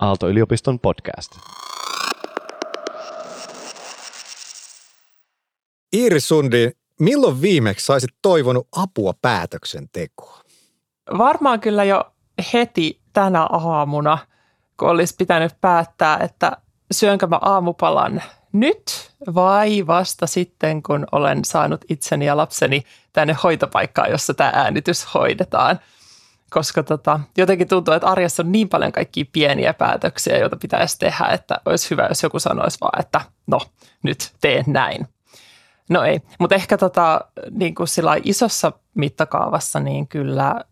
Aalto-yliopiston podcast. Iiris Sundi, milloin viimeksi saisit toivonut apua päätöksentekoon? Varmaan kyllä jo heti tänä aamuna, kun olisi pitänyt päättää, että syönkö mä aamupalan nyt vai vasta sitten, kun olen saanut itseni ja lapseni tänne hoitopaikkaan, jossa tämä äänitys hoidetaan. Koska tota, jotenkin tuntuu, että arjessa on niin paljon kaikkia pieniä päätöksiä, joita pitäisi tehdä, että olisi hyvä, jos joku sanoisi vaan, että no, nyt teen näin. No ei, mutta ehkä tota, niin kuin sillä isossa mittakaavassa niin kyllä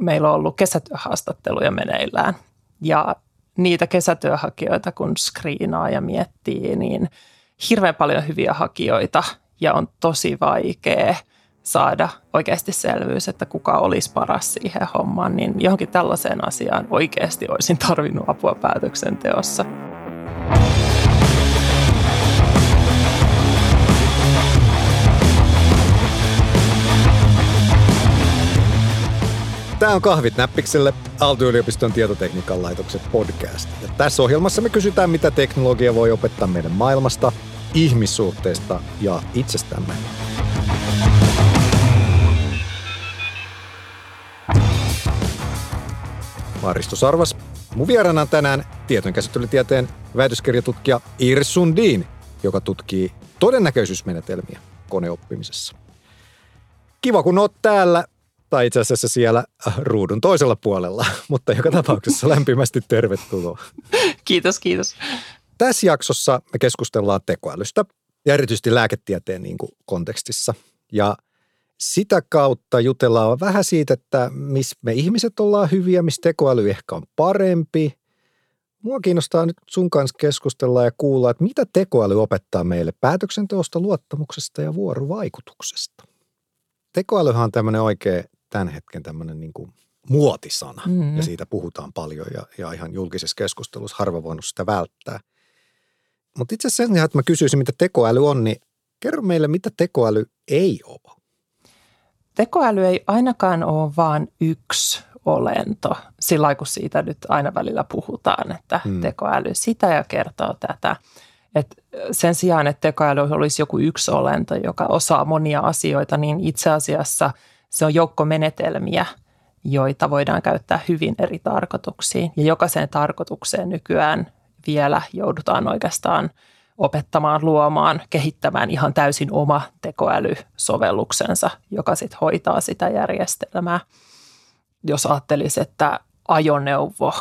meillä on ollut kesätyöhaastatteluja meneillään. Ja niitä kesätyöhakijoita, kun screenaa ja miettii, niin hirveän paljon hyviä hakijoita ja on tosi vaikea saada oikeasti selvyys, että kuka olisi paras siihen hommaan, niin johonkin tällaiseen asiaan oikeasti olisin tarvinnut apua päätöksenteossa. Tämä on Kahvit näppikselle Aalto-yliopiston tietotekniikan laitoksen podcast. Ja tässä ohjelmassa me kysytään, mitä teknologia voi opettaa meidän maailmasta, ihmissuhteista ja itsestämme. Maristo Sarvas. Mun vieraana on tänään tietojenkäsittelytieteen väitöskirjatutkija Iris Sundin, joka tutkii todennäköisyysmenetelmiä koneoppimisessa. Kiva, kun oot täällä tai itse asiassa siellä äh, ruudun toisella puolella, mutta joka tapauksessa lämpimästi tervetuloa. Kiitos, kiitos. Tässä jaksossa me keskustellaan tekoälystä ja erityisesti lääketieteen niin kuin kontekstissa. Ja sitä kautta jutellaan vähän siitä, että missä me ihmiset ollaan hyviä, missä tekoäly ehkä on parempi. Mua kiinnostaa nyt sun kanssa keskustella ja kuulla, että mitä tekoäly opettaa meille päätöksenteosta, luottamuksesta ja vuorovaikutuksesta. Tekoälyhän on tämmöinen oikein tämän hetken tämmöinen niin kuin muotisana mm-hmm. ja siitä puhutaan paljon ja, ja ihan julkisessa keskustelussa harva voinut sitä välttää. Mutta itse asiassa sen että mä kysyisin, mitä tekoäly on, niin kerro meille, mitä tekoäly ei ole. Tekoäly ei ainakaan ole vain yksi olento, sillä kun siitä nyt aina välillä puhutaan, että mm. tekoäly sitä ja kertoo tätä. Et sen sijaan, että tekoäly olisi joku yksi olento, joka osaa monia asioita, niin itse asiassa – se on joukko menetelmiä, joita voidaan käyttää hyvin eri tarkoituksiin. Ja jokaiseen tarkoitukseen nykyään vielä joudutaan oikeastaan opettamaan, luomaan, kehittämään ihan täysin oma tekoälysovelluksensa, joka sitten hoitaa sitä järjestelmää. Jos ajattelisi, että ajoneuvo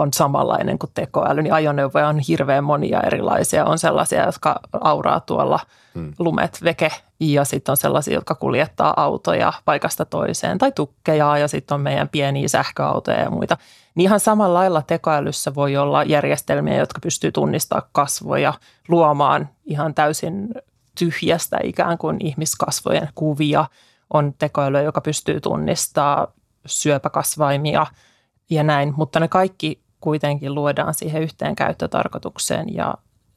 on samanlainen kuin tekoäly, niin ajoneuvoja on hirveän monia erilaisia. On sellaisia, jotka auraa tuolla hmm. lumet veke ja sitten on sellaisia, jotka kuljettaa autoja paikasta toiseen tai tukkeja ja sitten on meidän pieniä sähköautoja ja muita. Niin ihan samalla lailla tekoälyssä voi olla järjestelmiä, jotka pystyy tunnistamaan kasvoja, luomaan ihan täysin tyhjästä ikään kuin ihmiskasvojen kuvia. On tekoäly, joka pystyy tunnistamaan syöpäkasvaimia ja näin, mutta ne kaikki kuitenkin luodaan siihen yhteen käyttötarkoitukseen ja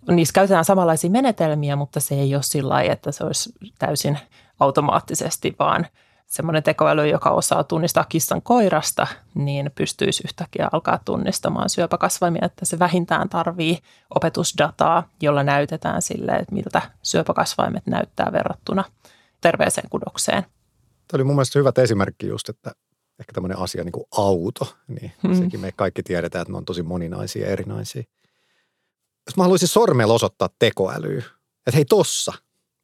niissä käytetään samanlaisia menetelmiä, mutta se ei ole sillä lailla, että se olisi täysin automaattisesti, vaan semmoinen tekoäly, joka osaa tunnistaa kissan koirasta, niin pystyisi yhtäkkiä alkaa tunnistamaan syöpäkasvaimia, että se vähintään tarvii opetusdataa, jolla näytetään sille, että miltä syöpäkasvaimet näyttää verrattuna terveeseen kudokseen. Tämä oli mun mielestä hyvä esimerkki just, että ehkä tämmöinen asia niin kuin auto, niin hmm. sekin me kaikki tiedetään, että ne on tosi moninaisia ja erinäisiä. Jos mä haluaisin sormella osoittaa tekoälyä, että hei tossa,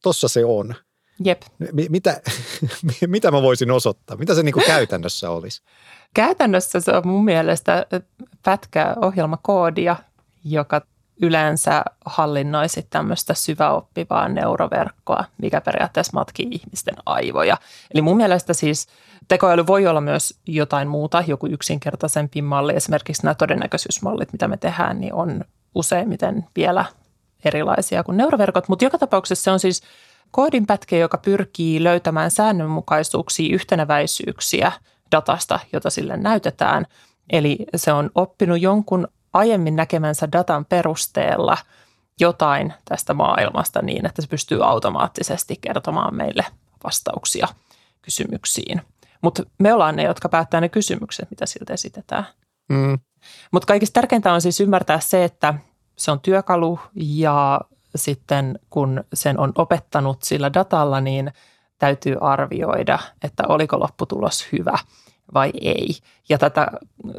tossa se on. Jep. M- mitä, mitä mä voisin osoittaa? Mitä se niin kuin käytännössä olisi? Käytännössä se on mun mielestä pätkä ohjelmakoodia, joka yleensä hallinnoisi tämmöistä syväoppivaa neuroverkkoa, mikä periaatteessa matkii ihmisten aivoja. Eli mun mielestä siis tekoäly voi olla myös jotain muuta, joku yksinkertaisempi malli. Esimerkiksi nämä todennäköisyysmallit, mitä me tehdään, niin on useimmiten vielä erilaisia kuin neuroverkot. Mutta joka tapauksessa se on siis koodinpätkä, joka pyrkii löytämään säännönmukaisuuksia, yhtenäväisyyksiä datasta, jota sille näytetään. Eli se on oppinut jonkun aiemmin näkemänsä datan perusteella jotain tästä maailmasta niin, että se pystyy automaattisesti kertomaan meille vastauksia kysymyksiin. Mutta me ollaan ne, jotka päättää ne kysymykset, mitä siltä esitetään. Mm, Mutta kaikista tärkeintä on siis ymmärtää se, että se on työkalu ja sitten kun sen on opettanut sillä datalla, niin täytyy arvioida, että oliko lopputulos hyvä vai ei. Ja tätä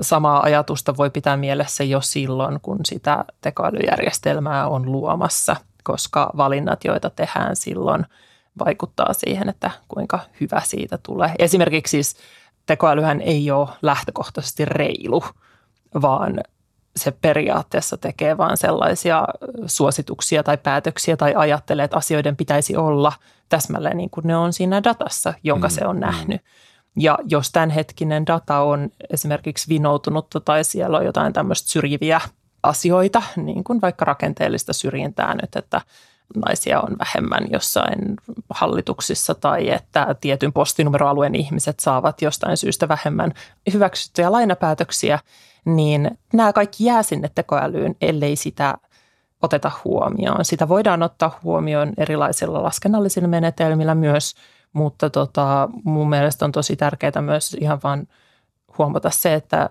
samaa ajatusta voi pitää mielessä jo silloin, kun sitä tekoälyjärjestelmää on luomassa, koska valinnat, joita tehdään silloin, vaikuttaa siihen, että kuinka hyvä siitä tulee. Esimerkiksi siis tekoälyhän ei ole lähtökohtaisesti reilu, vaan se periaatteessa tekee vain sellaisia suosituksia tai päätöksiä tai ajattelee, että asioiden pitäisi olla täsmälleen niin kuin ne on siinä datassa, jonka mm, se on mm. nähnyt. Ja jos tämänhetkinen data on esimerkiksi vinoutunutta tai siellä on jotain tämmöistä syrjiviä asioita, niin kuin vaikka rakenteellista syrjintää nyt, että naisia on vähemmän jossain hallituksissa tai että tietyn postinumeroalueen ihmiset saavat jostain syystä vähemmän hyväksyttyjä lainapäätöksiä, niin nämä kaikki jää sinne tekoälyyn, ellei sitä oteta huomioon. Sitä voidaan ottaa huomioon erilaisilla laskennallisilla menetelmillä myös, mutta tota, mun mielestä on tosi tärkeää myös ihan vaan huomata se, että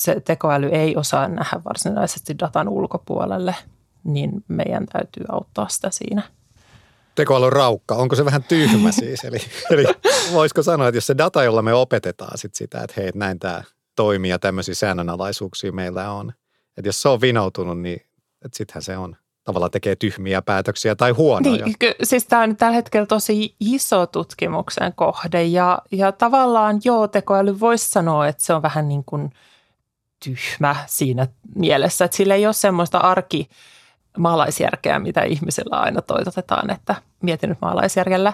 se tekoäly ei osaa nähdä varsinaisesti datan ulkopuolelle – niin meidän täytyy auttaa sitä siinä. Tekoälyn raukka, onko se vähän tyhmä siis? Eli, eli voisiko sanoa, että jos se data, jolla me opetetaan sit sitä, että hei, näin tämä toimii ja tämmöisiä säännönalaisuuksia meillä on. Että jos se on vinoutunut, niin sittenhän se on tavallaan tekee tyhmiä päätöksiä tai huonoja. Niin, ky- siis tämä on tällä hetkellä tosi iso tutkimuksen kohde ja, ja tavallaan joo, tekoäly voisi sanoa, että se on vähän niin kuin tyhmä siinä mielessä, että sillä ei ole semmoista arki maalaisjärkeä, mitä ihmisillä aina toitotetaan, että mietin nyt maalaisjärjellä.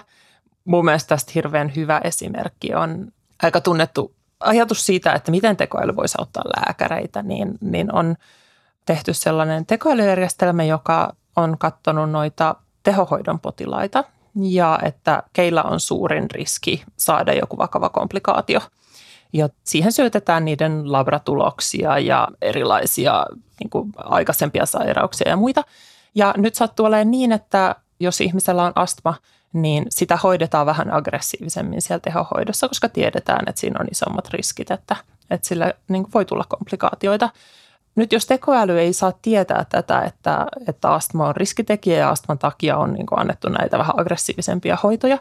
Mun mielestä tästä hirveän hyvä esimerkki on aika tunnettu ajatus siitä, että miten tekoäly voisi auttaa lääkäreitä, niin, niin on tehty sellainen tekoälyjärjestelmä, joka on katsonut noita tehohoidon potilaita ja että keillä on suurin riski saada joku vakava komplikaatio – ja siihen syötetään niiden labratuloksia ja erilaisia niin kuin aikaisempia sairauksia ja muita. Ja nyt sattuu olemaan niin, että jos ihmisellä on astma, niin sitä hoidetaan vähän aggressiivisemmin siellä tehohoidossa, koska tiedetään, että siinä on isommat riskit, että, että sillä niin voi tulla komplikaatioita. Nyt jos tekoäly ei saa tietää tätä, että, että astma on riskitekijä ja astman takia on niin annettu näitä vähän aggressiivisempia hoitoja,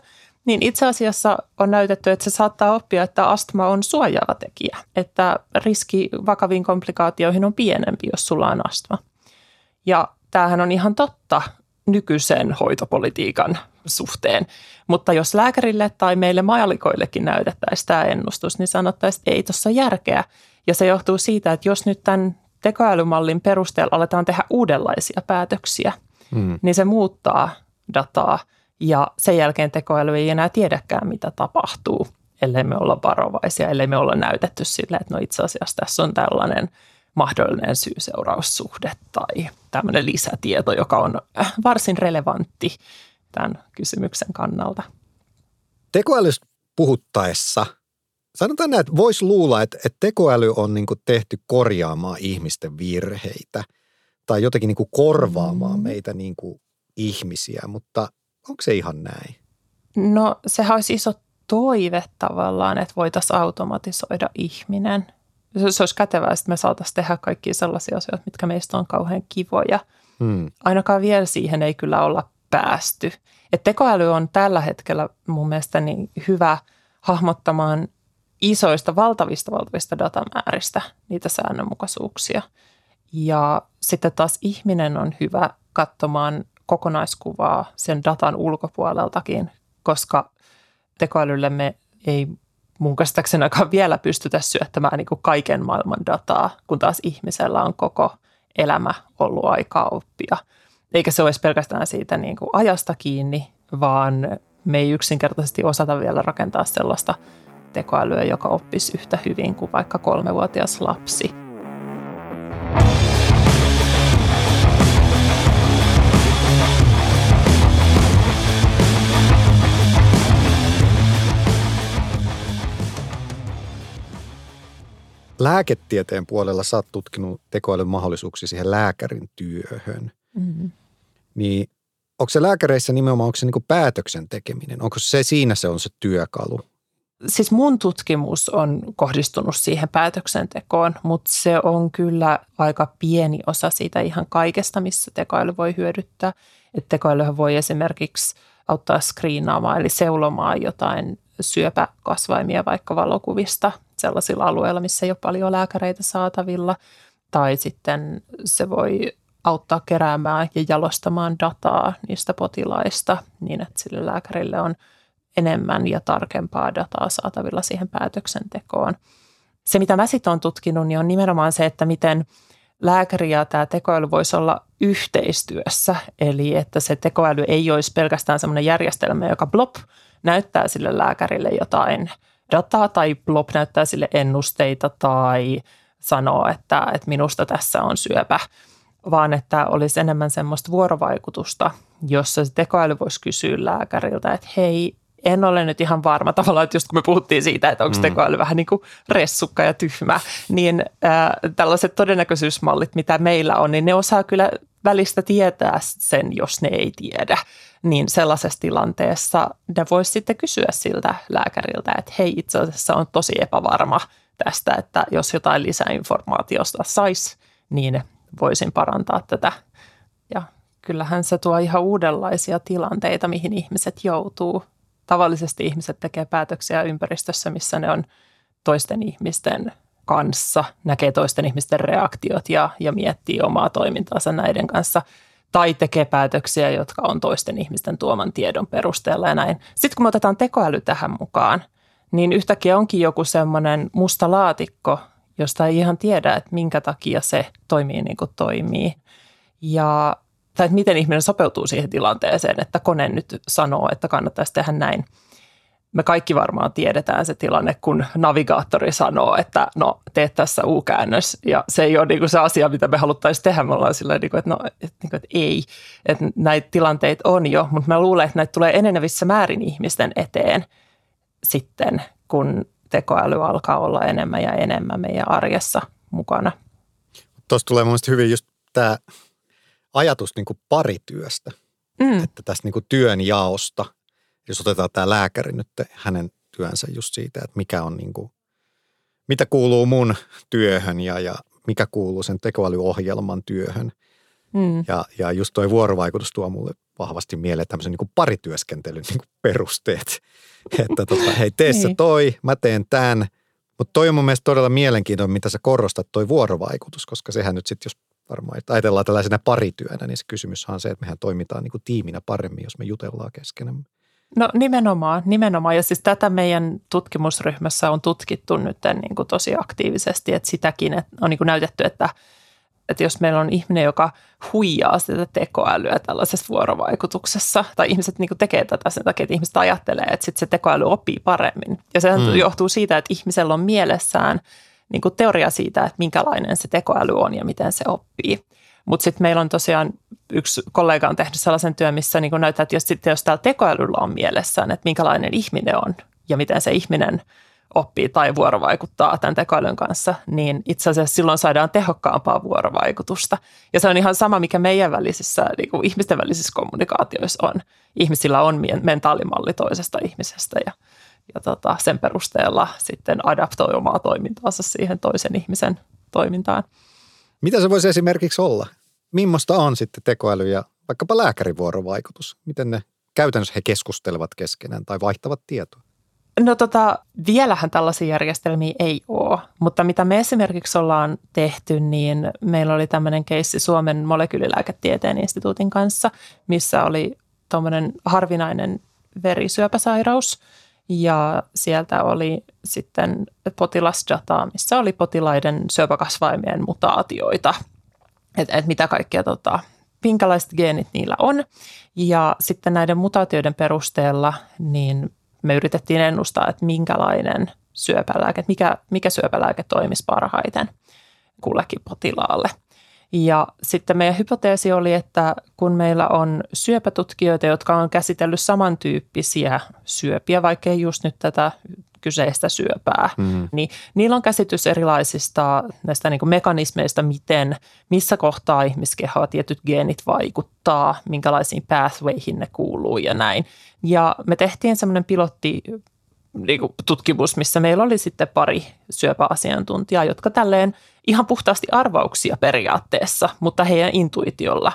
niin itse asiassa on näytetty, että se saattaa oppia, että astma on suojaava tekijä, että riski vakaviin komplikaatioihin on pienempi, jos sulla on astma. Ja tämähän on ihan totta nykyisen hoitopolitiikan suhteen. Mutta jos lääkärille tai meille maalikoillekin näytettäisiin tämä ennustus, niin sanottaisiin, että ei tuossa järkeä. Ja se johtuu siitä, että jos nyt tämän tekoälymallin perusteella aletaan tehdä uudenlaisia päätöksiä, hmm. niin se muuttaa dataa – ja sen jälkeen tekoäly ei enää tiedäkään, mitä tapahtuu, ellei me olla varovaisia, ellei me olla näytetty sille, että no itse asiassa tässä on tällainen mahdollinen syy-seuraussuhde tai tämmöinen lisätieto, joka on äh, varsin relevantti tämän kysymyksen kannalta. Tekoälystä puhuttaessa sanotaan näin, että voisi luulla, että, että tekoäly on niin tehty korjaamaan ihmisten virheitä tai jotenkin niin korvaamaan mm. meitä niin ihmisiä, mutta Onko se ihan näin? No sehän olisi iso toive tavallaan, että voitaisiin automatisoida ihminen. Se olisi kätevää, että me saataisiin tehdä kaikki sellaisia asioita, mitkä meistä on kauhean kivoja. Hmm. Ainakaan vielä siihen ei kyllä olla päästy. Et tekoäly on tällä hetkellä mun mielestä niin hyvä hahmottamaan isoista, valtavista, valtavista datamääristä niitä säännönmukaisuuksia. Ja sitten taas ihminen on hyvä katsomaan kokonaiskuvaa sen datan ulkopuoleltakin, koska tekoälylle me ei mun käsittääkseni vielä pystytä syöttämään niin kuin kaiken maailman dataa, kun taas ihmisellä on koko elämä ollut aikaa oppia. Eikä se olisi pelkästään siitä niin kuin ajasta kiinni, vaan me ei yksinkertaisesti osata vielä rakentaa sellaista tekoälyä, joka oppisi yhtä hyvin kuin vaikka kolmevuotias lapsi. Lääketieteen puolella sä oot tutkinut tekoälyn mahdollisuuksia siihen lääkärin työhön. Mm-hmm. Niin onko se lääkäreissä nimenomaan, onko se niin päätöksen tekeminen? Onko se siinä se on se työkalu? Siis mun tutkimus on kohdistunut siihen päätöksentekoon, mutta se on kyllä aika pieni osa siitä ihan kaikesta, missä tekoäly voi hyödyttää. Että tekoälyhän voi esimerkiksi auttaa skriinaamaan eli seulomaan jotain syöpäkasvaimia vaikka valokuvista sellaisilla alueilla, missä ei ole paljon lääkäreitä saatavilla. Tai sitten se voi auttaa keräämään ja jalostamaan dataa niistä potilaista niin, että sille lääkärille on enemmän ja tarkempaa dataa saatavilla siihen päätöksentekoon. Se, mitä mä sitten olen tutkinut, niin on nimenomaan se, että miten lääkäri ja tämä tekoäly voisi olla yhteistyössä. Eli että se tekoäly ei olisi pelkästään sellainen järjestelmä, joka blop näyttää sille lääkärille jotain dataa tai blop näyttää sille ennusteita tai sanoo, että, että minusta tässä on syöpä, vaan että olisi enemmän semmoista vuorovaikutusta, jossa se tekoäly voisi kysyä lääkäriltä, että hei, en ole nyt ihan varma tavallaan, että just kun me puhuttiin siitä, että onko mm. tekoäly vähän niin kuin ressukka ja tyhmä, niin äh, tällaiset todennäköisyysmallit, mitä meillä on, niin ne osaa kyllä välistä tietää sen, jos ne ei tiedä. Niin sellaisessa tilanteessa ne voisi sitten kysyä siltä lääkäriltä, että hei itse asiassa on tosi epävarma tästä, että jos jotain lisäinformaatiosta saisi, niin voisin parantaa tätä. Ja kyllähän se tuo ihan uudenlaisia tilanteita, mihin ihmiset joutuu tavallisesti ihmiset tekee päätöksiä ympäristössä, missä ne on toisten ihmisten kanssa, näkee toisten ihmisten reaktiot ja, ja miettii omaa toimintaansa näiden kanssa. Tai tekee päätöksiä, jotka on toisten ihmisten tuoman tiedon perusteella ja näin. Sitten kun me otetaan tekoäly tähän mukaan, niin yhtäkkiä onkin joku semmoinen musta laatikko, josta ei ihan tiedä, että minkä takia se toimii niin kuin toimii. Ja tai että miten ihminen sopeutuu siihen tilanteeseen, että kone nyt sanoo, että kannattaisi tehdä näin. Me kaikki varmaan tiedetään se tilanne, kun navigaattori sanoo, että no teet tässä U-käännös ja se ei ole niin kuin se asia, mitä me haluttaisiin tehdä. Me ollaan sillä niin kuin, että, no, että, niin kuin, että ei, että näitä tilanteita on jo, mutta mä luulen, että näitä tulee enenevissä määrin ihmisten eteen sitten, kun tekoäly alkaa olla enemmän ja enemmän meidän arjessa mukana. Tuosta tulee mielestäni hyvin just tämä ajatus niin kuin parityöstä, mm. että tästä niin kuin työn jaosta, jos otetaan tämä lääkäri nyt hänen työnsä just siitä, että mikä on niin kuin, mitä kuuluu mun työhön ja, ja mikä kuuluu sen tekoälyohjelman työhön. Mm. Ja, ja just tuo vuorovaikutus tuo mulle vahvasti mieleen tämmöisen niin kuin parityöskentelyn niin kuin perusteet. Että tota, hei, tee sä niin. toi, mä teen tämän. Mutta toi on mun mielestä todella mielenkiintoinen, mitä sä korostat, toi vuorovaikutus, koska sehän nyt sitten, jos varmaan, että ajatellaan tällaisena parityönä, niin se kysymys on se, että mehän toimitaan niin kuin tiiminä paremmin, jos me jutellaan keskenämme. No nimenomaan, nimenomaan. Ja siis tätä meidän tutkimusryhmässä on tutkittu nyt niin kuin tosi aktiivisesti, että sitäkin että on niin kuin näytetty, että, että jos meillä on ihminen, joka huijaa sitä tekoälyä tällaisessa vuorovaikutuksessa, tai ihmiset niin kuin tekee tätä sen takia, että ihmiset ajattelee, että sit se tekoäly oppii paremmin. Ja se hmm. johtuu siitä, että ihmisellä on mielessään – niin kuin teoria siitä, että minkälainen se tekoäly on ja miten se oppii. Mutta sitten meillä on tosiaan yksi kollega on tehnyt sellaisen työn, missä niin näyttää, että jos, sitten, jos täällä tekoälyllä on mielessään, että minkälainen ihminen on ja miten se ihminen oppii tai vuorovaikuttaa tämän tekoälyn kanssa, niin itse asiassa silloin saadaan tehokkaampaa vuorovaikutusta. Ja se on ihan sama, mikä meidän välisissä, niin kuin ihmisten välisissä kommunikaatioissa on. Ihmisillä on mentaalimalli toisesta ihmisestä ja ja tota, sen perusteella sitten adaptoi omaa toimintaansa siihen toisen ihmisen toimintaan. Mitä se voisi esimerkiksi olla? Mimmosta on sitten tekoäly ja vaikkapa lääkärivuorovaikutus? Miten ne käytännössä he keskustelevat keskenään tai vaihtavat tietoa? No tota, vielähän tällaisia järjestelmiä ei ole, mutta mitä me esimerkiksi ollaan tehty, niin meillä oli tämmöinen keissi Suomen molekyylilääketieteen instituutin kanssa, missä oli tuommoinen harvinainen verisyöpäsairaus – ja sieltä oli sitten potilasdataa, missä oli potilaiden syöpäkasvaimien mutaatioita, että et mitä kaikkea, tota, minkälaiset geenit niillä on. Ja sitten näiden mutaatioiden perusteella niin me yritettiin ennustaa, että minkälainen syöpälääke, mikä, mikä syöpälääke toimisi parhaiten kullekin potilaalle – ja sitten meidän hypoteesi oli, että kun meillä on syöpätutkijoita, jotka on käsitellyt samantyyppisiä syöpiä, vaikkei just nyt tätä kyseistä syöpää, mm. niin niillä on käsitys erilaisista näistä niin kuin mekanismeista, miten, missä kohtaa ihmiskehoa tietyt geenit vaikuttaa, minkälaisiin pathwayhin ne kuuluu ja näin. Ja me tehtiin semmoinen pilotti niin kuin tutkimus, missä meillä oli sitten pari syöpäasiantuntijaa, jotka tälleen ihan puhtaasti arvauksia periaatteessa, mutta heidän intuitiolla,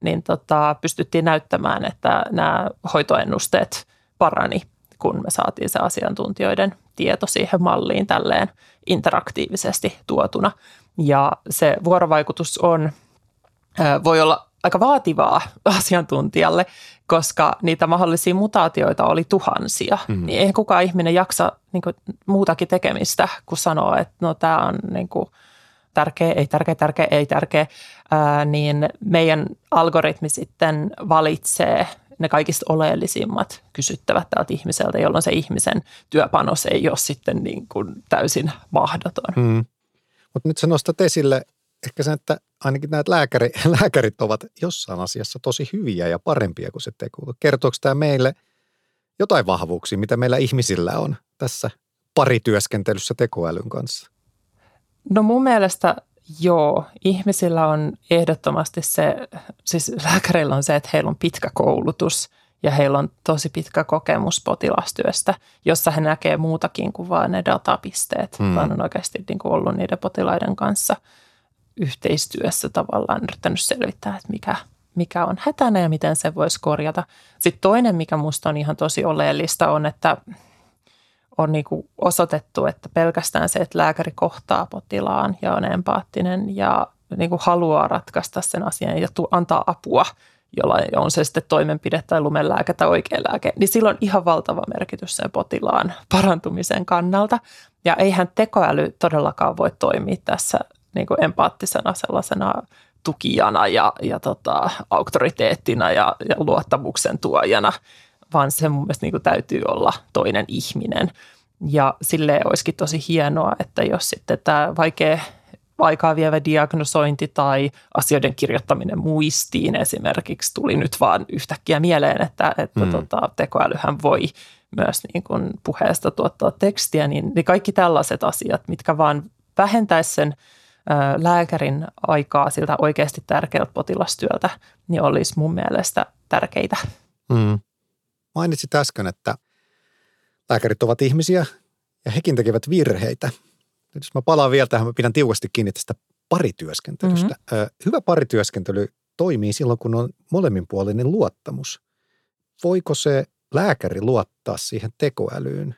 niin tota, pystyttiin näyttämään, että nämä hoitoennusteet parani, kun me saatiin se asiantuntijoiden tieto siihen malliin tälleen interaktiivisesti tuotuna. Ja se vuorovaikutus on, voi olla aika vaativaa asiantuntijalle, koska niitä mahdollisia mutaatioita oli tuhansia. Mm. Niin eihän kukaan ihminen jaksa niin kuin, muutakin tekemistä, kun sanoo, että no tämä on niin kuin, tärkeä, ei tärkeä, tärkeä, ei tärkeä, ää, niin meidän algoritmi sitten valitsee ne kaikista oleellisimmat kysyttävät tältä ihmiseltä, jolloin se ihmisen työpanos ei ole sitten niin kuin täysin mahdoton. Mm. Mutta nyt sä nostat esille ehkä sen, että ainakin näitä lääkäri, lääkärit ovat jossain asiassa tosi hyviä ja parempia kuin se tekoäly. Kertooko tämä meille jotain vahvuuksia, mitä meillä ihmisillä on tässä parityöskentelyssä tekoälyn kanssa? No mun mielestä joo, ihmisillä on ehdottomasti se, siis lääkärillä on se, että heillä on pitkä koulutus ja heillä on tosi pitkä kokemus potilastyöstä, jossa he näkee muutakin kuin vain ne datapisteet, hmm. vaan on oikeasti niin kuin ollut niiden potilaiden kanssa – yhteistyössä tavallaan yrittänyt selvittää, että mikä, mikä on hätänä ja miten se voisi korjata. Sitten toinen, mikä minusta on ihan tosi oleellista, on, että on niin kuin osoitettu, että pelkästään se, että lääkäri kohtaa potilaan ja on empaattinen ja niin kuin haluaa ratkaista sen asian ja antaa apua, jolla on se sitten toimenpide tai lumelääke tai oikea lääke, niin sillä on ihan valtava merkitys sen potilaan parantumisen kannalta. Ja eihän tekoäly todellakaan voi toimia tässä niin kuin empaattisena sellaisena tukijana ja, ja tota, auktoriteettina ja, ja luottamuksen tuojana, vaan se mun mielestä niin kuin täytyy olla toinen ihminen. Ja sille olisikin tosi hienoa, että jos sitten tämä vaikea aikaa vievä diagnosointi tai asioiden kirjoittaminen muistiin esimerkiksi tuli nyt vaan yhtäkkiä mieleen, että, että mm. tota, tekoälyhän voi myös niin kuin puheesta tuottaa tekstiä, niin, niin kaikki tällaiset asiat, mitkä vaan vähentäisi sen – lääkärin aikaa siltä oikeasti tärkeältä potilastyöltä, niin olisi mun mielestä tärkeitä. Mm. Mainitsit äsken, että lääkärit ovat ihmisiä ja hekin tekevät virheitä. Nyt jos mä palaan vielä tähän, mä pidän tiukasti kiinni tästä parityöskentelystä. Mm-hmm. Hyvä parityöskentely toimii silloin, kun on molemminpuolinen luottamus. Voiko se lääkäri luottaa siihen tekoälyyn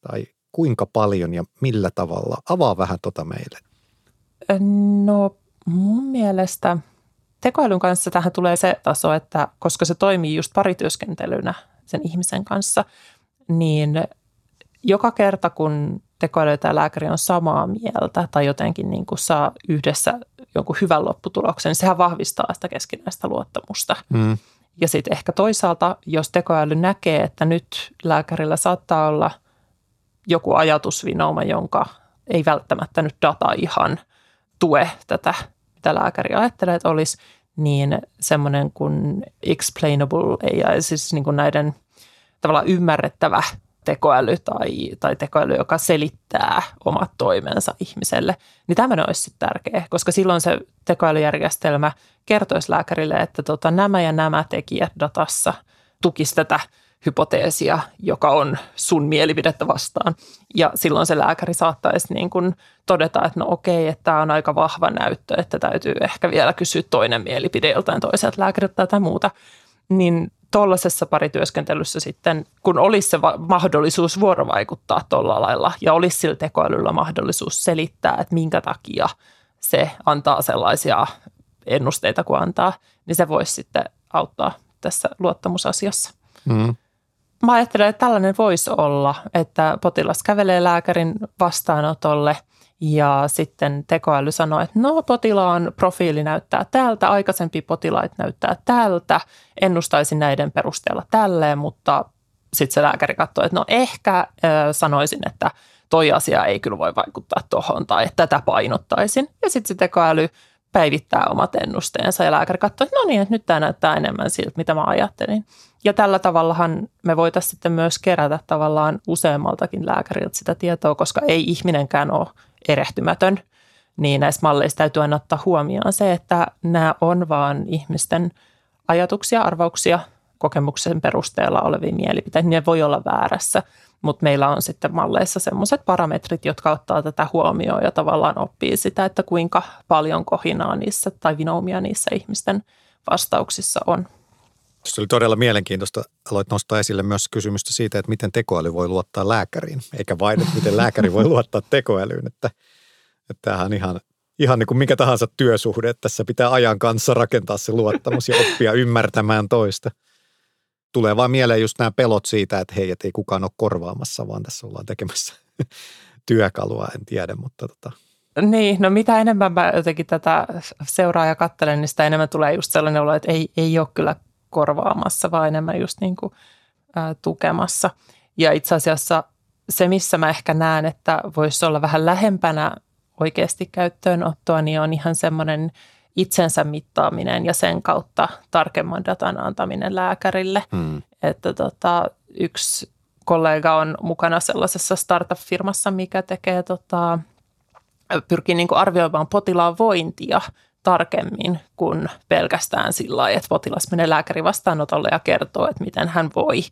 tai kuinka paljon ja millä tavalla? Avaa vähän tota meille. No mun mielestä tekoälyn kanssa tähän tulee se taso, että koska se toimii just parityöskentelynä sen ihmisen kanssa, niin joka kerta kun tekoäly tai lääkäri on samaa mieltä tai jotenkin niin kuin saa yhdessä jonkun hyvän lopputuloksen, niin sehän vahvistaa sitä keskinäistä luottamusta. Mm. Ja sitten ehkä toisaalta, jos tekoäly näkee, että nyt lääkärillä saattaa olla joku ajatusvinouma, jonka ei välttämättä nyt data ihan – tue tätä, mitä lääkäri ajattelee, että olisi, niin semmoinen kuin explainable AI, siis niin kuin näiden tavallaan ymmärrettävä tekoäly tai, tai tekoäly, joka selittää omat toimensa ihmiselle, niin tämmöinen olisi sitten tärkeä, koska silloin se tekoälyjärjestelmä kertoisi lääkärille, että tota, nämä ja nämä tekijät datassa tukisi tätä hypoteesia, joka on sun mielipidettä vastaan. Ja silloin se lääkäri saattaisi niin kuin todeta, että no okei, että tämä on aika vahva näyttö, että täytyy ehkä vielä kysyä toinen mielipide joltain toiselta lääkäriltä tai muuta. Niin tuollaisessa parityöskentelyssä sitten, kun olisi se mahdollisuus vuorovaikuttaa tuolla lailla ja olisi sillä tekoälyllä mahdollisuus selittää, että minkä takia se antaa sellaisia ennusteita kuin antaa, niin se voisi sitten auttaa tässä luottamusasiassa. Mm. Mä ajattelen, että tällainen voisi olla, että potilas kävelee lääkärin vastaanotolle ja sitten tekoäly sanoo, että no potilaan profiili näyttää tältä, aikaisempi potilaat näyttää tältä, ennustaisin näiden perusteella tälleen, mutta sitten se lääkäri katsoo, että no ehkä äh, sanoisin, että toi asia ei kyllä voi vaikuttaa tuohon tai että tätä painottaisin. Ja sitten se tekoäly päivittää omat ennusteensa ja lääkäri katsoo, että no niin, että nyt tämä näyttää enemmän siltä, mitä mä ajattelin. Ja tällä tavallahan me voitaisiin sitten myös kerätä tavallaan useammaltakin lääkäriltä sitä tietoa, koska ei ihminenkään ole erehtymätön. Niin näissä malleissa täytyy aina ottaa huomioon se, että nämä on vaan ihmisten ajatuksia, arvauksia, kokemuksen perusteella olevia mielipiteitä. Ne voi olla väärässä, mutta meillä on sitten malleissa sellaiset parametrit, jotka ottaa tätä huomioon ja tavallaan oppii sitä, että kuinka paljon kohinaa niissä tai vinoumia niissä ihmisten vastauksissa on. Se oli todella mielenkiintoista. Aloit nostaa esille myös kysymystä siitä, että miten tekoäly voi luottaa lääkäriin, eikä vain, että miten lääkäri voi luottaa tekoälyyn. Että, että tämähän on ihan, ihan niin kuin mikä tahansa työsuhde, että tässä pitää ajan kanssa rakentaa se luottamus ja oppia ymmärtämään toista. Tulee vaan mieleen just nämä pelot siitä, että hei, että ei kukaan ole korvaamassa, vaan tässä ollaan tekemässä työkalua, en tiedä, mutta tota, niin, no mitä enemmän mä jotenkin tätä seuraa ja katselen, niin sitä enemmän tulee just sellainen olo, että ei, ei ole kyllä korvaamassa, vaan enemmän just niin kuin, ää, tukemassa. Ja itse asiassa se, missä mä ehkä näen, että voisi olla vähän lähempänä oikeasti käyttöönottoa, niin on ihan semmoinen itsensä mittaaminen ja sen kautta tarkemman datan antaminen lääkärille. Hmm. Että tota, yksi kollega on mukana sellaisessa startup-firmassa, mikä tekee tota, pyrkii niin kuin arvioimaan potilaan vointia tarkemmin kuin pelkästään sillä lailla, että potilas menee lääkäri vastaanotolle ja kertoo, että miten hän voi.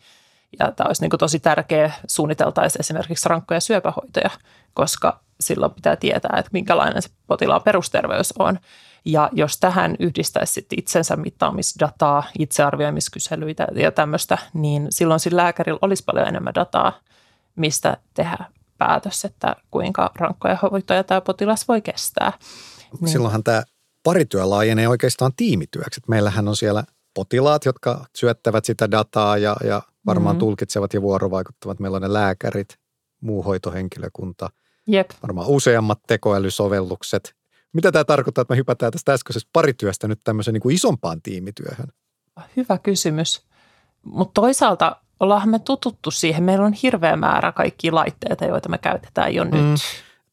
Ja tämä olisi niin kuin tosi tärkeä suunniteltaisiin esimerkiksi rankkoja syöpähoitoja, koska silloin pitää tietää, että minkälainen se potilaan perusterveys on. Ja jos tähän yhdistäisi itsensä mittaamisdataa, itsearvioimiskyselyitä ja tämmöistä, niin silloin sillä lääkärillä olisi paljon enemmän dataa, mistä tehdä päätös, että kuinka rankkoja hoitoja tämä potilas voi kestää. Niin. Silloinhan tämä parityö laajenee oikeastaan tiimityöksi. meillähän on siellä potilaat, jotka syöttävät sitä dataa ja, ja varmaan mm-hmm. tulkitsevat ja vuorovaikuttavat. Meillä on ne lääkärit, muu hoitohenkilökunta, Jep. varmaan useammat tekoälysovellukset. Mitä tämä tarkoittaa, että me hypätään tästä äskeisestä parityöstä nyt tämmöiseen niin kuin isompaan tiimityöhön? Hyvä kysymys. Mutta toisaalta ollaan me tututtu siihen. Meillä on hirveä määrä kaikkia laitteita, joita me käytetään jo mm. nyt.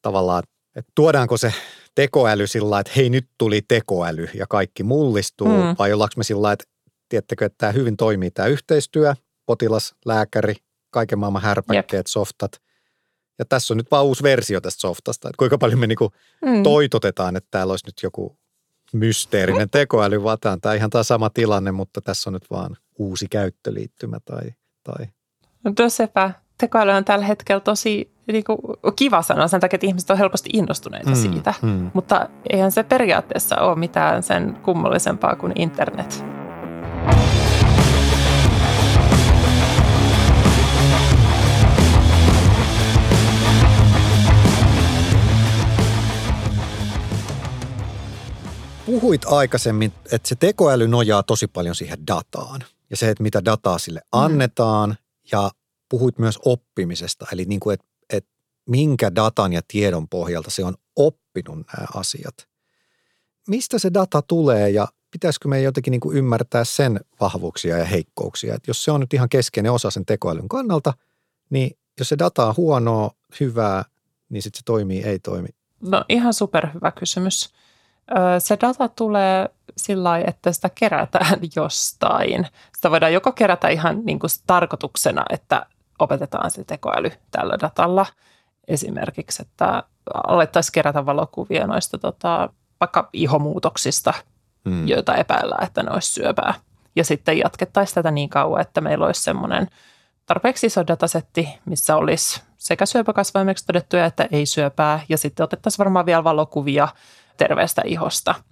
Tavallaan, että tuodaanko se tekoäly sillä että hei nyt tuli tekoäly ja kaikki mullistuu, mm. vai ollaanko me sillä että tiedättekö, että tämä hyvin toimii tämä yhteistyö, potilas, lääkäri, kaiken maailman härpäkkeet, Jep. softat. Ja tässä on nyt vaan uusi versio tästä softasta, että kuinka paljon me niinku mm. toitotetaan, että täällä olisi nyt joku mysteerinen tekoäly, vaan tämä on ihan tämä sama tilanne, mutta tässä on nyt vaan uusi käyttöliittymä tai tai... No sepä. Tekoäly on tällä hetkellä tosi niin kuin, kiva sanoa sen takia, että ihmiset on helposti innostuneita mm, siitä. Mm. Mutta eihän se periaatteessa ole mitään sen kummallisempaa kuin internet. Puhuit aikaisemmin, että se tekoäly nojaa tosi paljon siihen dataan ja se, että mitä dataa sille mm. annetaan mm. ja puhuit myös oppimisesta, eli niin kuin, että, että minkä datan ja tiedon pohjalta se on oppinut nämä asiat. Mistä se data tulee ja pitäisikö me jotenkin niin kuin ymmärtää sen vahvuuksia ja heikkouksia? Että jos se on nyt ihan keskeinen osa sen tekoälyn kannalta, niin jos se data on huonoa, hyvää, niin sitten se toimii, ei toimi. No ihan superhyvä kysymys. Se data tulee sillä lailla, että sitä kerätään jostain. Sitä voidaan joko kerätä ihan niin kuin tarkoituksena, että opetetaan se tekoäly tällä datalla. Esimerkiksi, että alettaisiin kerätä valokuvia noista tota, vaikka ihomuutoksista, hmm. joita epäillään, että ne olisi syöpää. Ja sitten jatkettaisiin tätä niin kauan, että meillä olisi semmoinen tarpeeksi iso datasetti, missä olisi sekä syöpäkasvaimeksi todettuja että ei syöpää. Ja sitten otettaisiin varmaan vielä valokuvia terveestä ihosta –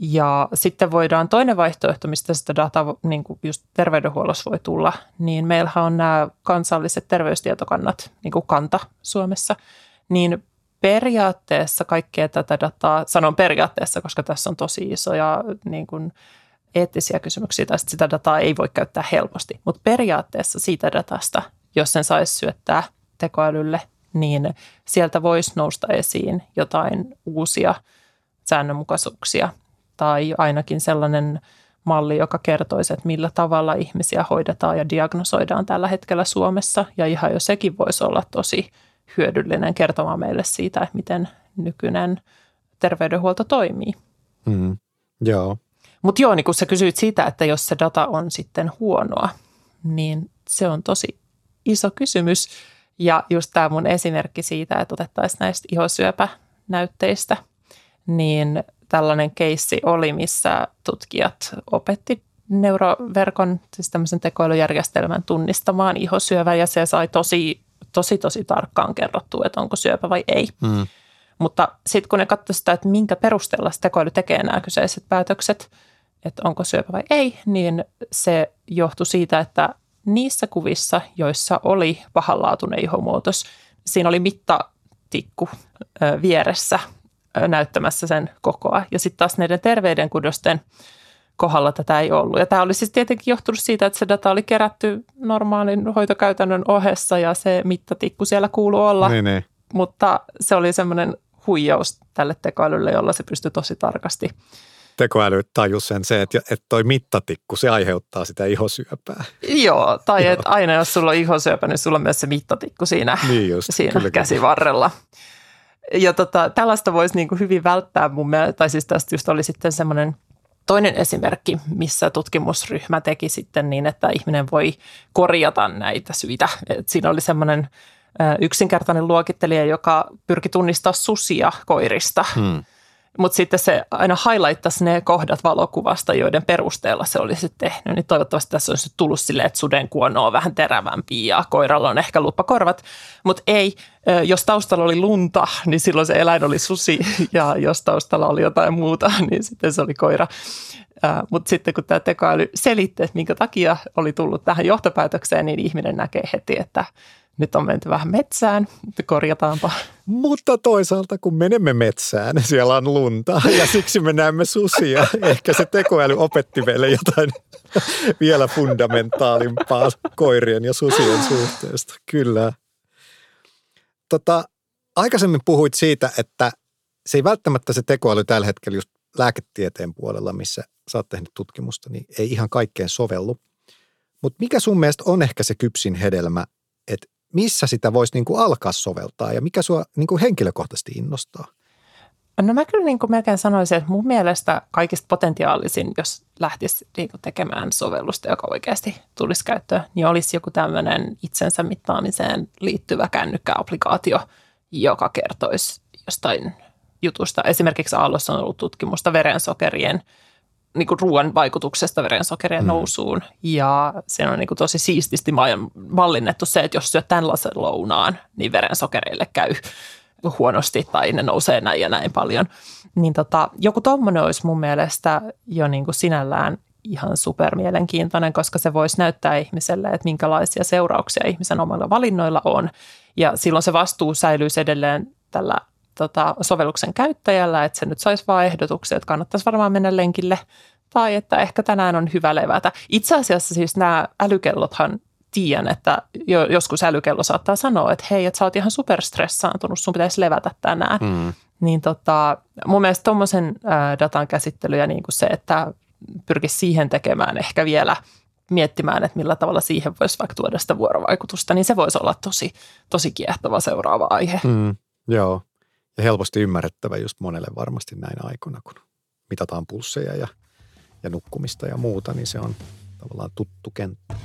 ja sitten voidaan toinen vaihtoehto, mistä sitä dataa niin kuin just terveydenhuollossa voi tulla, niin meillähän on nämä kansalliset terveystietokannat, niin kuin kanta Suomessa, niin periaatteessa kaikkea tätä dataa, sanon periaatteessa, koska tässä on tosi isoja niin kuin eettisiä kysymyksiä, tai sitä dataa ei voi käyttää helposti, mutta periaatteessa siitä datasta, jos sen saisi syöttää tekoälylle, niin sieltä voisi nousta esiin jotain uusia säännönmukaisuuksia tai ainakin sellainen malli, joka kertoisi, että millä tavalla ihmisiä hoidetaan ja diagnosoidaan tällä hetkellä Suomessa. Ja ihan jo sekin voisi olla tosi hyödyllinen kertomaan meille siitä, että miten nykyinen terveydenhuolto toimii. Mm, joo. Mutta joo, niin kun sä kysyit siitä, että jos se data on sitten huonoa, niin se on tosi iso kysymys. Ja just tämä mun esimerkki siitä, että otettaisiin näistä ihosyöpänäytteistä, niin tällainen keissi oli, missä tutkijat opetti neuroverkon, siis tämmöisen tekoälyjärjestelmän tunnistamaan ihosyövä ja se sai tosi, tosi, tosi tarkkaan kerrottua, että onko syöpä vai ei. Mm. Mutta sitten kun ne katsoivat sitä, että minkä perusteella se tekoäly tekee nämä kyseiset päätökset, että onko syöpä vai ei, niin se johtui siitä, että niissä kuvissa, joissa oli pahanlaatuinen ihomuutos, siinä oli mittatikku vieressä näyttämässä sen kokoa. Ja sitten taas näiden terveydenkudosten kohdalla tätä ei ollut. Ja tämä oli siis tietenkin johtunut siitä, että se data oli kerätty normaalin hoitokäytännön ohessa ja se mittatikku siellä kuuluu olla. Niin, niin. Mutta se oli semmoinen huijaus tälle tekoälylle, jolla se pystyi tosi tarkasti tekoäly tajus sen se, että, että toi mittatikku, se aiheuttaa sitä ihosyöpää. Joo, tai että aina jos sulla on ihosyöpä, niin sulla on myös se mittatikku siinä, niin just, siinä kyllä, käsivarrella. Ja tota, tällaista voisi niin kuin hyvin välttää mun mielestä, tai siis tästä just oli sitten semmoinen toinen esimerkki, missä tutkimusryhmä teki sitten niin, että ihminen voi korjata näitä syitä. Et siinä oli semmoinen yksinkertainen luokittelija, joka pyrki tunnistaa susia koirista. Hmm mutta sitten se aina highlighttasi ne kohdat valokuvasta, joiden perusteella se olisi tehnyt. Niin toivottavasti tässä olisi tullut silleen, että suden kuono on vähän terävämpi ja koiralla on ehkä luppakorvat. Mutta ei, jos taustalla oli lunta, niin silloin se eläin oli susi ja jos taustalla oli jotain muuta, niin sitten se oli koira. Mutta sitten kun tämä tekoäly selitti, että minkä takia oli tullut tähän johtopäätökseen, niin ihminen näkee heti, että – nyt on menty vähän metsään, korjataanpa. Mutta toisaalta kun menemme metsään, siellä on lunta ja siksi me näemme susia. Ehkä se tekoäly opetti meille jotain vielä fundamentaalimpaa koirien ja susien suhteesta. Kyllä. Tota, aikaisemmin puhuit siitä, että se ei välttämättä se tekoäly tällä hetkellä just lääketieteen puolella, missä sä oot tehnyt tutkimusta, niin ei ihan kaikkeen sovellu. Mutta mikä sun mielestä on ehkä se kypsin hedelmä, että missä sitä voisi niin kuin alkaa soveltaa ja mikä sua niin kuin henkilökohtaisesti innostaa? No mä kyllä niin kuin melkein sanoisin, että mun mielestä kaikista potentiaalisin, jos lähtisi niin kuin tekemään sovellusta, joka oikeasti tulisi käyttöön, niin olisi joku tämmöinen itsensä mittaamiseen liittyvä kännykkäapplikaatio, joka kertoisi jostain jutusta. Esimerkiksi Aallossa on ollut tutkimusta verensokerien niin kuin ruoan vaikutuksesta verensokerien mm. nousuun. Ja se on niin kuin tosi siististi mallinnettu se, että jos syöt tällaisen lounaan, niin verensokereille käy huonosti tai ne nousee näin ja näin paljon. Niin tota, joku tuommoinen olisi mun mielestä jo niin kuin sinällään ihan supermielenkiintoinen, koska se voisi näyttää ihmiselle, että minkälaisia seurauksia ihmisen omilla valinnoilla on. Ja silloin se vastuu säilyisi edelleen tällä tota, sovelluksen käyttäjällä, että se nyt saisi vain ehdotuksia, että kannattaisi varmaan mennä lenkille tai että ehkä tänään on hyvä levätä. Itse asiassa siis nämä älykellothan tiedän, että joskus älykello saattaa sanoa, että hei, että sä oot ihan superstressaantunut, sun pitäisi levätä tänään. Mm. Niin tota, mun mielestä tuommoisen datan käsittely ja niin kuin se, että pyrkisi siihen tekemään ehkä vielä miettimään, että millä tavalla siihen voisi vaikka tuoda sitä vuorovaikutusta, niin se voisi olla tosi, tosi kiehtova seuraava aihe. Mm, joo, ja helposti ymmärrettävä just monelle varmasti näin aikoina, kun mitataan pulsseja ja, ja nukkumista ja muuta, niin se on tavallaan tuttu kenttä.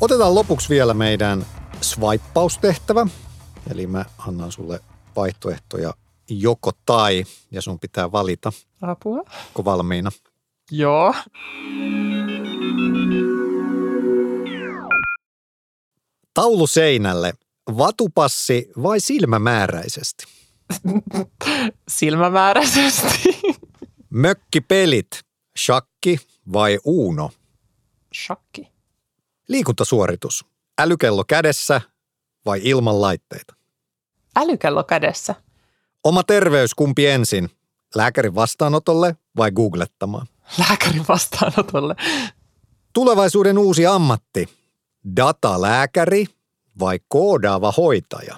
Otetaan lopuksi vielä meidän swipeaustehtävä. Eli mä annan sulle vaihtoehtoja joko tai, ja sun pitää valita. Apua. Onko valmiina? Joo. Taulu seinälle. Vatupassi vai silmämääräisesti? silmämääräisesti. Mökkipelit. Shakki vai Uuno? Shakki. Liikuntasuoritus. Älykello kädessä vai ilman laitteita? Älykello kädessä. Oma terveys kumpi ensin? Lääkärin vastaanotolle vai googlettamaan? Lääkärin vastaanotolle. Tulevaisuuden uusi ammatti. Datalääkäri vai koodaava hoitaja?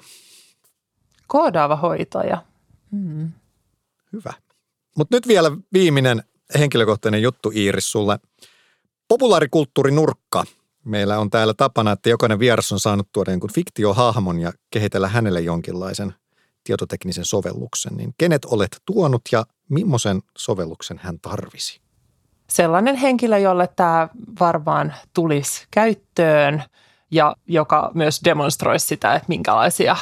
Koodaava hoitaja. Hmm. Hyvä. Mutta nyt vielä viimeinen henkilökohtainen juttu Iiris sulle. Populaarikulttuurinurkka. Meillä on täällä tapana, että jokainen vieras on saanut tuoda jonkun fiktiohahmon ja kehitellä hänelle jonkinlaisen tietoteknisen sovelluksen, niin kenet olet tuonut ja millaisen sovelluksen hän tarvisi? Sellainen henkilö, jolle tämä varmaan tulisi käyttöön ja joka myös demonstroi sitä, että minkälaisia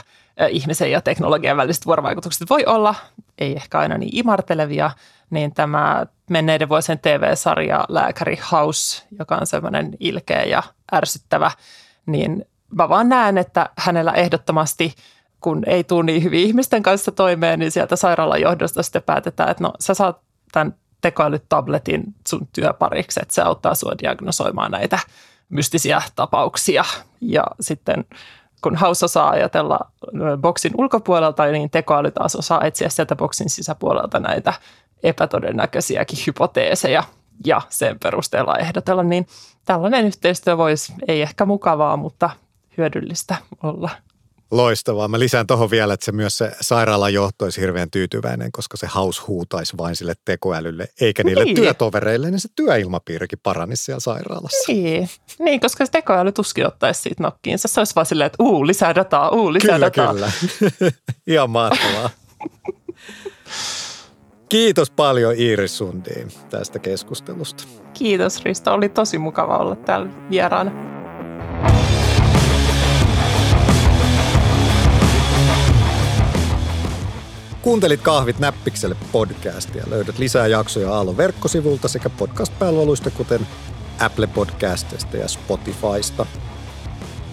ihmisen ja teknologian väliset vuorovaikutukset voi olla, ei ehkä aina niin imartelevia, niin tämä menneiden vuosien TV-sarja Lääkäri House, joka on semmoinen ilkeä ja ärsyttävä, niin mä vaan näen, että hänellä ehdottomasti, kun ei tule niin hyvin ihmisten kanssa toimeen, niin sieltä sairaalan johdosta sitten päätetään, että no sä saat tämän tekoälytabletin sun työpariksi, että se auttaa sua diagnosoimaan näitä mystisiä tapauksia. Ja sitten kun House osaa ajatella boksin ulkopuolelta, niin tekoäly taas osaa etsiä sieltä boksin sisäpuolelta näitä epätodennäköisiäkin hypoteeseja ja sen perusteella ehdotella, niin tällainen yhteistyö voisi, ei ehkä mukavaa, mutta hyödyllistä olla. Loistavaa. Mä lisään tuohon vielä, että se myös se sairaalan johto olisi hirveän tyytyväinen, koska se haus huutaisi vain sille tekoälylle, eikä niille niin. työtovereille, niin se työilmapiirikin paranisi siellä sairaalassa. Niin, niin koska se tekoäly tuskin ottaisi siitä nokkiinsa. Se olisi vaan silleen, että uu, lisää dataa, uu, lisää kyllä, dataa. Kyllä, Ihan mahtavaa. Kiitos paljon Iiris Sundiin tästä keskustelusta. Kiitos Risto, oli tosi mukava olla täällä vieraana. Kuuntelit Kahvit näppikselle podcastia. Löydät lisää jaksoja Aallon verkkosivulta sekä podcast-palveluista, kuten Apple Podcastista ja Spotifysta.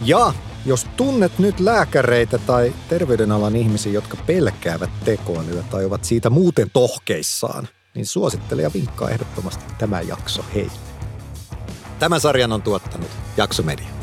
Ja jos tunnet nyt lääkäreitä tai terveydenalan ihmisiä, jotka pelkäävät tekoälyä tai ovat siitä muuten tohkeissaan, niin suosittele ja vinkkaa ehdottomasti tämä jakso heille. Tämän sarjan on tuottanut Jaksomedia.